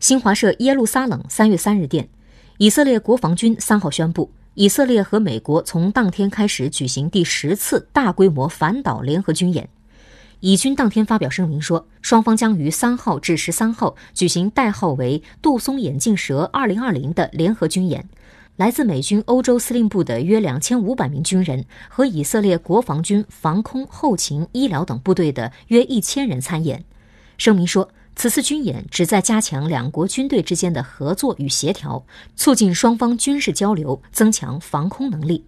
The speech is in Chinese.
新华社耶路撒冷三月三日电，以色列国防军三号宣布，以色列和美国从当天开始举行第十次大规模反导联合军演。以军当天发表声明说，双方将于三号至十三号举行代号为“杜松眼镜蛇二零二零”的联合军演。来自美军欧洲司令部的约两千五百名军人和以色列国防军防空、后勤、医疗等部队的约一千人参演。声明说，此次军演旨在加强两国军队之间的合作与协调，促进双方军事交流，增强防空能力。